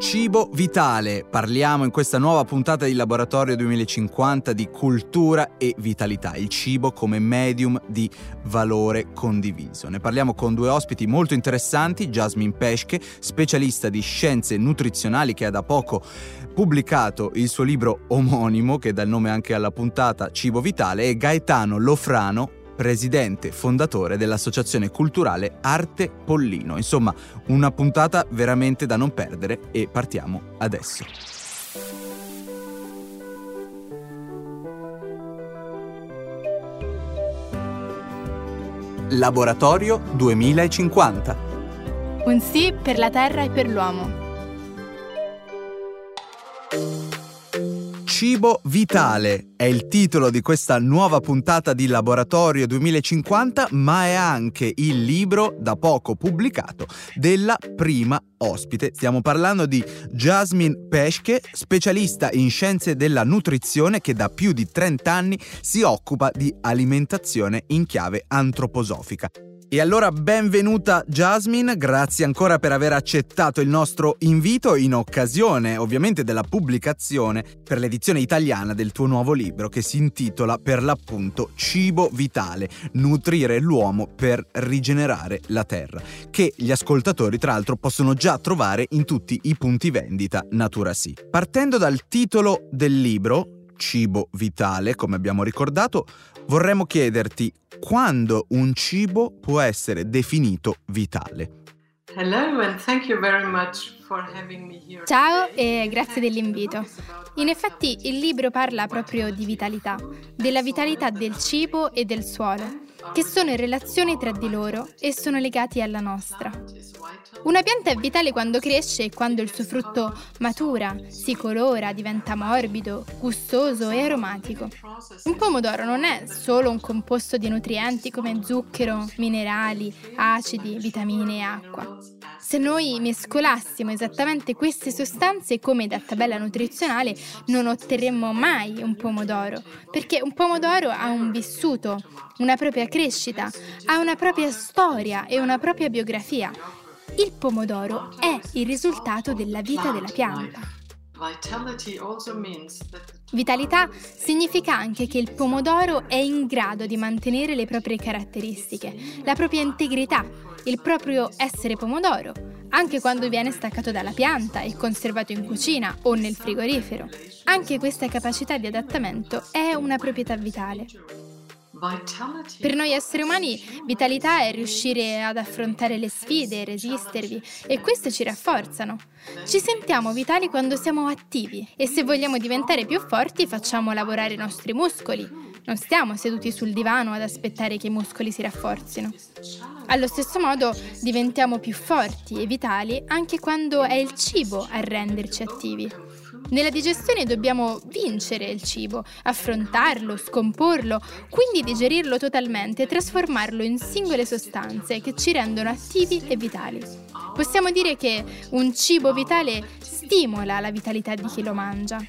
Cibo vitale. Parliamo in questa nuova puntata di Laboratorio 2050 di cultura e vitalità, il cibo come medium di valore condiviso. Ne parliamo con due ospiti molto interessanti, Jasmine Pesche, specialista di scienze nutrizionali che ha da poco pubblicato il suo libro omonimo che dà il nome anche alla puntata Cibo vitale e Gaetano Lofrano, presidente fondatore dell'associazione culturale Arte Pollino. Insomma, una puntata veramente da non perdere e partiamo adesso. Laboratorio 2050. Un sì per la Terra e per l'uomo. Cibo vitale è il titolo di questa nuova puntata di Laboratorio 2050, ma è anche il libro da poco pubblicato della prima ospite. Stiamo parlando di Jasmine Pesche, specialista in scienze della nutrizione che da più di 30 anni si occupa di alimentazione in chiave antroposofica. E allora benvenuta Jasmine, grazie ancora per aver accettato il nostro invito in occasione ovviamente della pubblicazione per l'edizione italiana del tuo nuovo libro che si intitola per l'appunto Cibo vitale, nutrire l'uomo per rigenerare la terra, che gli ascoltatori tra l'altro possono già trovare in tutti i punti vendita Natura Sì. Partendo dal titolo del libro, cibo vitale, come abbiamo ricordato, vorremmo chiederti quando un cibo può essere definito vitale. Ciao e grazie dell'invito. In effetti il libro parla proprio di vitalità, della vitalità del cibo e del suolo, che sono in relazione tra di loro e sono legati alla nostra. Una pianta è vitale quando cresce e quando il suo frutto matura, si colora, diventa morbido, gustoso e aromatico. Un pomodoro non è solo un composto di nutrienti come zucchero, minerali, acidi, vitamine e acqua. Se noi mescolassimo esattamente queste sostanze come da tabella nutrizionale, non otterremmo mai un pomodoro, perché un pomodoro ha un vissuto, una propria crescita, ha una propria storia e una propria biografia il pomodoro è il risultato della vita della pianta. Vitalità significa anche che il pomodoro è in grado di mantenere le proprie caratteristiche, la propria integrità, il proprio essere pomodoro, anche quando viene staccato dalla pianta e conservato in cucina o nel frigorifero. Anche questa capacità di adattamento è una proprietà vitale. Per noi esseri umani vitalità è riuscire ad affrontare le sfide, resistervi e queste ci rafforzano. Ci sentiamo vitali quando siamo attivi e se vogliamo diventare più forti facciamo lavorare i nostri muscoli. Non stiamo seduti sul divano ad aspettare che i muscoli si rafforzino. Allo stesso modo diventiamo più forti e vitali anche quando è il cibo a renderci attivi. Nella digestione dobbiamo vincere il cibo, affrontarlo, scomporlo, quindi digerirlo totalmente e trasformarlo in singole sostanze che ci rendono attivi e vitali. Possiamo dire che un cibo vitale stimola la vitalità di chi lo mangia.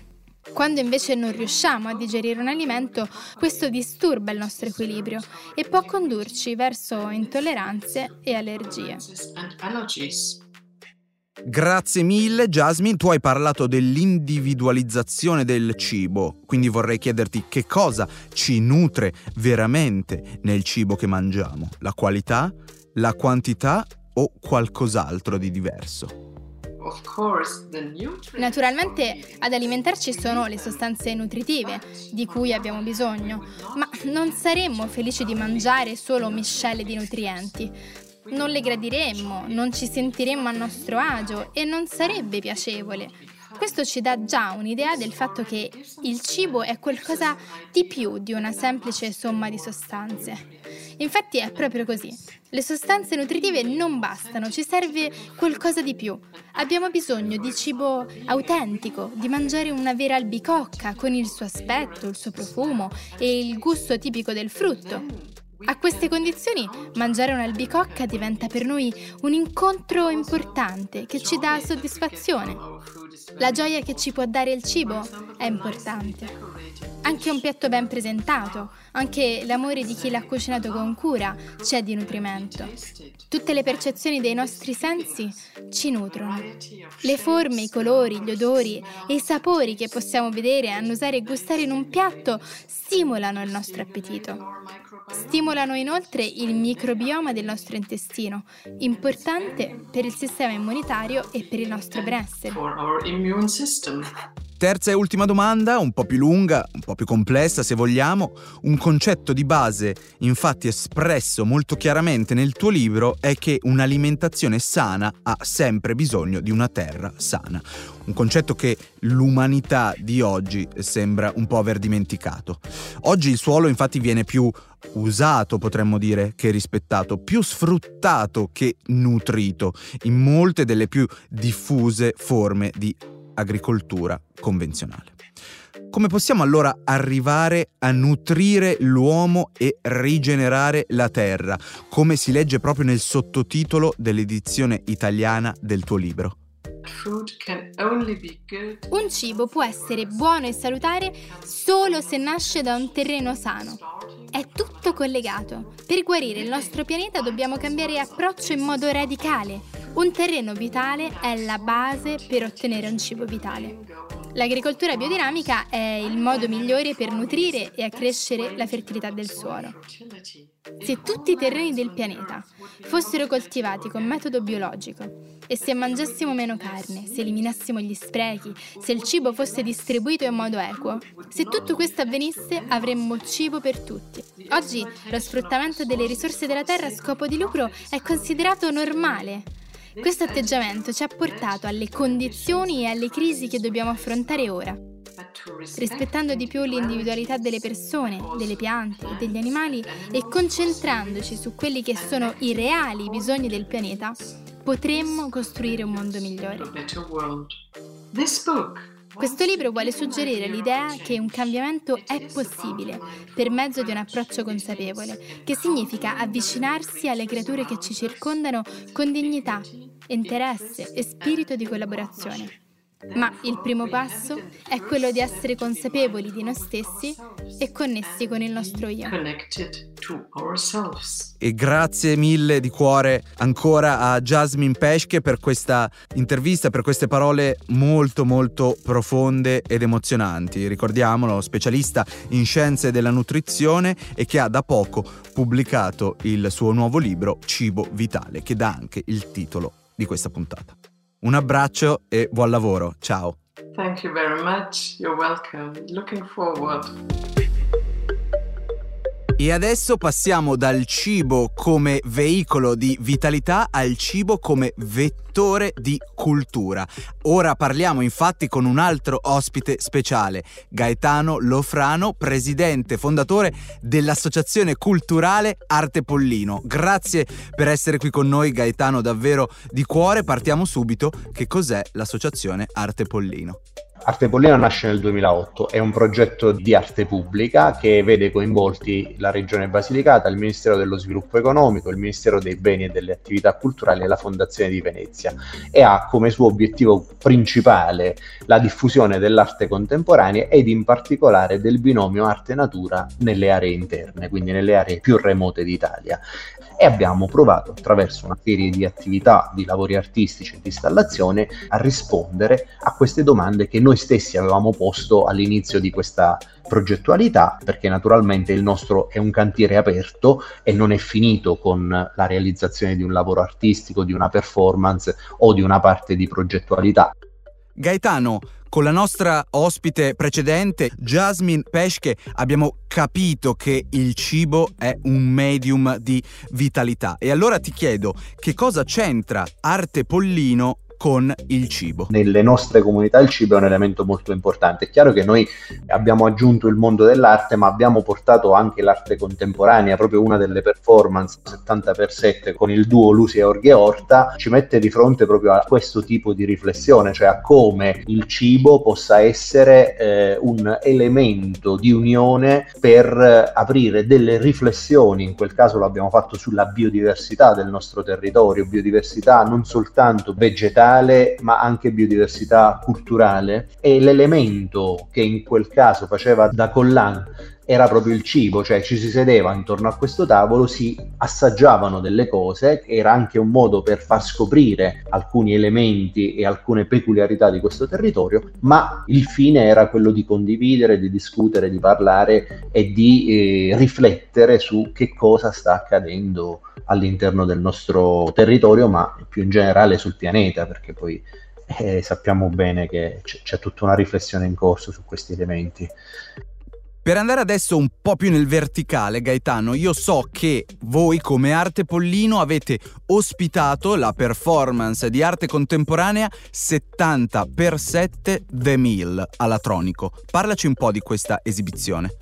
Quando invece non riusciamo a digerire un alimento, questo disturba il nostro equilibrio e può condurci verso intolleranze e allergie. Grazie mille Jasmine, tu hai parlato dell'individualizzazione del cibo, quindi vorrei chiederti che cosa ci nutre veramente nel cibo che mangiamo, la qualità, la quantità o qualcos'altro di diverso. Naturalmente ad alimentarci sono le sostanze nutritive di cui abbiamo bisogno, ma non saremmo felici di mangiare solo miscele di nutrienti non le gradiremmo, non ci sentiremmo a nostro agio e non sarebbe piacevole. Questo ci dà già un'idea del fatto che il cibo è qualcosa di più di una semplice somma di sostanze. Infatti è proprio così. Le sostanze nutritive non bastano, ci serve qualcosa di più. Abbiamo bisogno di cibo autentico, di mangiare una vera albicocca con il suo aspetto, il suo profumo e il gusto tipico del frutto. A queste condizioni mangiare un'albicocca diventa per noi un incontro importante che ci dà soddisfazione. La gioia che ci può dare il cibo è importante. Anche un piatto ben presentato, anche l'amore di chi l'ha cucinato con cura c'è di nutrimento. Tutte le percezioni dei nostri sensi ci nutrono. Le forme, i colori, gli odori e i sapori che possiamo vedere, annusare e gustare in un piatto stimolano il nostro appetito. Stimolano inoltre il microbioma del nostro intestino, importante per il sistema immunitario e per il nostro benessere. Terza e ultima domanda, un po' più lunga, un po' più complessa se vogliamo. Un concetto di base, infatti espresso molto chiaramente nel tuo libro, è che un'alimentazione sana ha sempre bisogno di una terra sana. Un concetto che l'umanità di oggi sembra un po' aver dimenticato. Oggi il suolo infatti viene più usato, potremmo dire, che rispettato, più sfruttato che nutrito in molte delle più diffuse forme di agricoltura convenzionale. Come possiamo allora arrivare a nutrire l'uomo e rigenerare la terra, come si legge proprio nel sottotitolo dell'edizione italiana del tuo libro? Un cibo può essere buono e salutare solo se nasce da un terreno sano. È tutto collegato. Per guarire il nostro pianeta dobbiamo cambiare approccio in modo radicale. Un terreno vitale è la base per ottenere un cibo vitale. L'agricoltura biodinamica è il modo migliore per nutrire e accrescere la fertilità del suolo. Se tutti i terreni del pianeta fossero coltivati con metodo biologico e se mangiassimo meno carne, se eliminassimo gli sprechi, se il cibo fosse distribuito in modo equo, se tutto questo avvenisse avremmo cibo per tutti. Oggi lo sfruttamento delle risorse della terra a scopo di lucro è considerato normale questo atteggiamento ci ha portato alle condizioni e alle crisi che dobbiamo affrontare ora. Rispettando di più l'individualità delle persone, delle piante e degli animali e concentrandoci su quelli che sono i reali bisogni del pianeta, potremmo costruire un mondo migliore. Questo libro vuole suggerire l'idea che un cambiamento è possibile per mezzo di un approccio consapevole, che significa avvicinarsi alle creature che ci circondano con dignità, interesse e spirito di collaborazione. Ma il primo passo è quello di essere consapevoli di noi stessi e connessi con il nostro io. E grazie mille di cuore ancora a Jasmine Pesche per questa intervista, per queste parole molto molto profonde ed emozionanti. Ricordiamolo, specialista in scienze della nutrizione e che ha da poco pubblicato il suo nuovo libro Cibo Vitale, che dà anche il titolo di questa puntata. Un abbraccio e buon lavoro. Ciao. Thank you very much. You're welcome. Looking forward. E adesso passiamo dal cibo come veicolo di vitalità al cibo come vettore di cultura. Ora parliamo infatti con un altro ospite speciale, Gaetano Lofrano, presidente fondatore dell'Associazione Culturale Arte Pollino. Grazie per essere qui con noi Gaetano, davvero di cuore. Partiamo subito. Che cos'è l'Associazione Arte Pollino? Arte Pollina nasce nel 2008, è un progetto di arte pubblica che vede coinvolti la Regione Basilicata, il Ministero dello Sviluppo Economico, il Ministero dei Beni e delle Attività Culturali e la Fondazione di Venezia. E ha come suo obiettivo principale la diffusione dell'arte contemporanea ed in particolare del binomio arte-natura nelle aree interne, quindi nelle aree più remote d'Italia e abbiamo provato attraverso una serie di attività, di lavori artistici e di installazione a rispondere a queste domande che noi stessi avevamo posto all'inizio di questa progettualità, perché naturalmente il nostro è un cantiere aperto e non è finito con la realizzazione di un lavoro artistico, di una performance o di una parte di progettualità. Gaetano, con la nostra ospite precedente, Jasmine Pesche, abbiamo capito che il cibo è un medium di vitalità. E allora ti chiedo, che cosa c'entra Arte Pollino con il cibo. Nelle nostre comunità il cibo è un elemento molto importante. È chiaro che noi abbiamo aggiunto il mondo dell'arte, ma abbiamo portato anche l'arte contemporanea, proprio una delle performance 70x7 con il duo Lucia Orghe Orta ci mette di fronte proprio a questo tipo di riflessione, cioè a come il cibo possa essere eh, un elemento di unione per eh, aprire delle riflessioni, in quel caso l'abbiamo fatto sulla biodiversità del nostro territorio, biodiversità non soltanto vegetale ma anche biodiversità culturale. E l'elemento che in quel caso faceva da collan era proprio il cibo, cioè ci si sedeva intorno a questo tavolo, si assaggiavano delle cose, era anche un modo per far scoprire alcuni elementi e alcune peculiarità di questo territorio, ma il fine era quello di condividere, di discutere, di parlare e di eh, riflettere su che cosa sta accadendo all'interno del nostro territorio, ma più in generale sul pianeta, perché poi eh, sappiamo bene che c- c'è tutta una riflessione in corso su questi elementi. Per andare adesso un po' più nel verticale, Gaetano, io so che voi come Arte Pollino avete ospitato la performance di arte contemporanea 70x7 The Mill alla Tronico. Parlaci un po' di questa esibizione.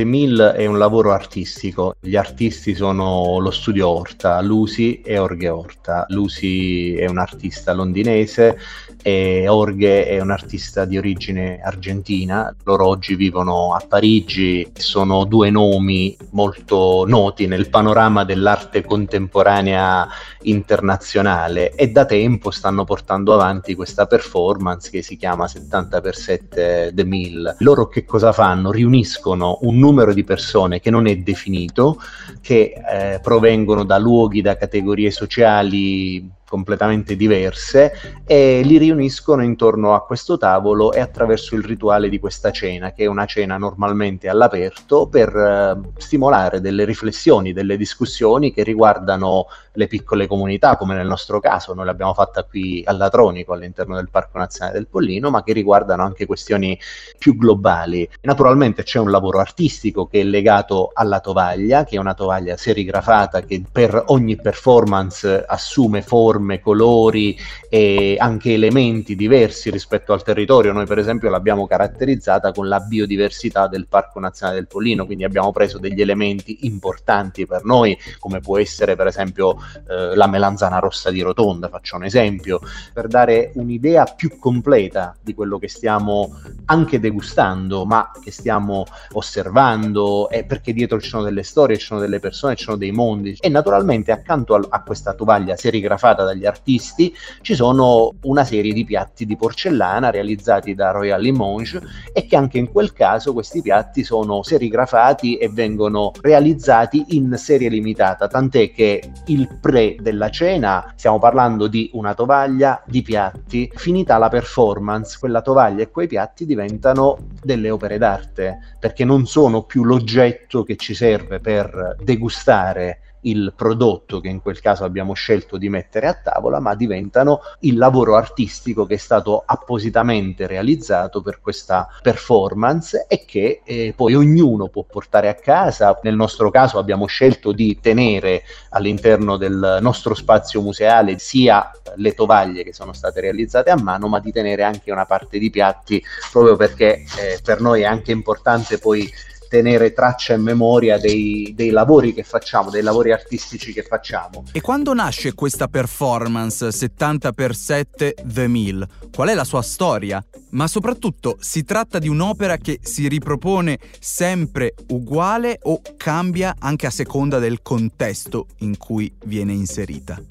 The è un lavoro artistico, gli artisti sono lo studio Orta, Lucy e Orghe Orta. Lucy è un artista londinese e Orghe è un artista di origine argentina. Loro oggi vivono a Parigi, sono due nomi molto noti nel panorama dell'arte contemporanea internazionale e da tempo stanno portando avanti questa performance che si chiama 70x7 The Mill. Loro che cosa fanno? Riuniscono un numero di persone che non è definito, che eh, provengono da luoghi, da categorie sociali completamente diverse e li riuniscono intorno a questo tavolo e attraverso il rituale di questa cena, che è una cena normalmente all'aperto per eh, stimolare delle riflessioni, delle discussioni che riguardano le piccole comunità, come nel nostro caso, noi l'abbiamo fatta qui all'Atronico, all'interno del Parco Nazionale del Pollino, ma che riguardano anche questioni più globali. Naturalmente c'è un lavoro artistico che è legato alla tovaglia, che è una tovaglia serigrafata che per ogni performance assume forme, colori e anche elementi diversi rispetto al territorio. Noi per esempio l'abbiamo caratterizzata con la biodiversità del Parco Nazionale del Pollino, quindi abbiamo preso degli elementi importanti per noi, come può essere per esempio eh, la melanzana rossa di Rotonda, faccio un esempio, per dare un'idea più completa di quello che stiamo anche degustando, ma che stiamo osservando, e perché dietro ci sono delle storie, ci sono delle persone, ci sono dei mondi. E naturalmente accanto a, a questa tovaglia serigrafata dagli artisti ci sono una serie di piatti di porcellana realizzati da Royal Limoges e che anche in quel caso questi piatti sono serigrafati e vengono realizzati in serie limitata, tant'è che il pre della cena stiamo parlando di una tovaglia, di piatti, finita la performance, quella tovaglia e quei piatti diventano delle opere d'arte, perché non sono più l'oggetto che ci serve per degustare il prodotto che in quel caso abbiamo scelto di mettere a tavola, ma diventano il lavoro artistico che è stato appositamente realizzato per questa performance e che eh, poi ognuno può portare a casa. Nel nostro caso abbiamo scelto di tenere all'interno del nostro spazio museale sia le tovaglie che sono state realizzate a mano, ma di tenere anche una parte di piatti proprio perché eh, per noi è anche importante poi tenere traccia e memoria dei, dei, lavori che facciamo, dei lavori artistici che facciamo. E quando nasce questa performance 70x7 The Mill? Qual è la sua storia? Ma soprattutto si tratta di un'opera che si ripropone sempre uguale o cambia anche a seconda del contesto in cui viene inserita?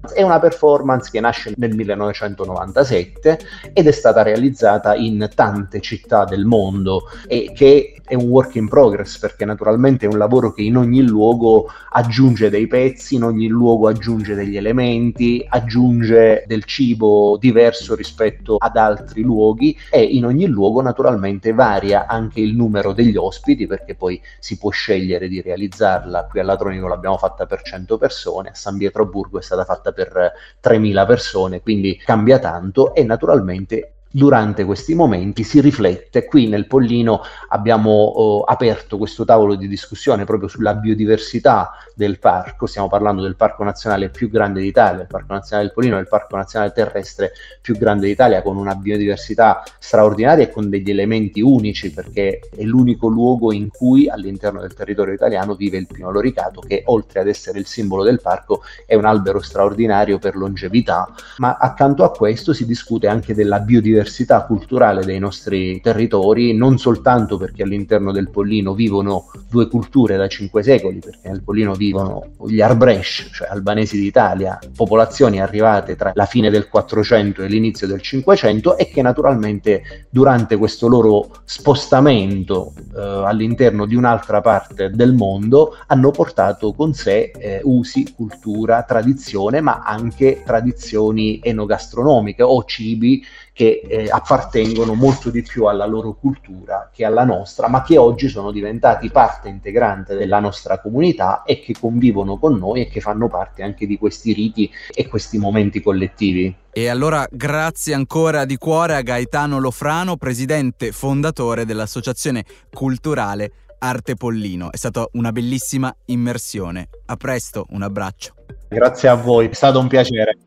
È una performance che nasce nel 1997 ed è stata realizzata in tante città del mondo e che è un work in progress perché naturalmente è un lavoro che in ogni luogo aggiunge dei pezzi, in ogni luogo aggiunge degli elementi, aggiunge del cibo diverso rispetto ad altri luoghi e in ogni luogo naturalmente varia anche il numero degli ospiti perché poi si può scegliere di realizzarla. Qui all'Atronico l'abbiamo fatta per 100 persone, a San Pietroburgo è stata fatta per 3.000 persone, quindi cambia tanto e naturalmente durante questi momenti si riflette. Qui nel Pollino abbiamo oh, aperto questo tavolo di discussione proprio sulla biodiversità del parco, stiamo parlando del parco nazionale più grande d'Italia, il parco nazionale del Pollino è il parco nazionale terrestre più grande d'Italia con una biodiversità straordinaria e con degli elementi unici perché è l'unico luogo in cui all'interno del territorio italiano vive il pino loricato che oltre ad essere il simbolo del parco è un albero straordinario per longevità, ma accanto a questo si discute anche della biodiversità culturale dei nostri territori, non soltanto perché all'interno del Pollino vivono due culture da cinque secoli, perché nel Pollino vivono gli Arbresh, cioè albanesi d'Italia, popolazioni arrivate tra la fine del 400 e l'inizio del 500 e che naturalmente durante questo loro spostamento eh, all'interno di un'altra parte del mondo hanno portato con sé eh, usi, cultura, tradizione, ma anche tradizioni enogastronomiche o cibi che eh, appartengono molto di più alla loro cultura che alla nostra, ma che oggi sono diventati parte integrante della nostra comunità e che convivono con noi e che fanno parte anche di questi riti e questi momenti collettivi. E allora grazie ancora di cuore a Gaetano Lofrano, presidente fondatore dell'Associazione Culturale Arte Pollino. È stata una bellissima immersione. A presto, un abbraccio. Grazie a voi, è stato un piacere.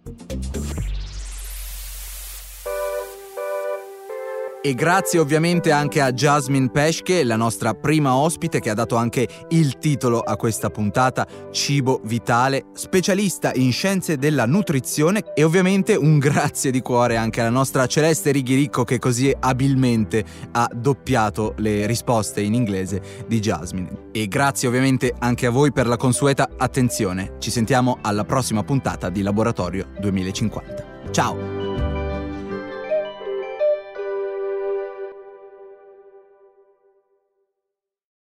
E grazie ovviamente anche a Jasmine Pesche, la nostra prima ospite che ha dato anche il titolo a questa puntata, Cibo Vitale, specialista in scienze della nutrizione e ovviamente un grazie di cuore anche alla nostra Celeste Righiricco che così abilmente ha doppiato le risposte in inglese di Jasmine. E grazie ovviamente anche a voi per la consueta attenzione. Ci sentiamo alla prossima puntata di Laboratorio 2050. Ciao!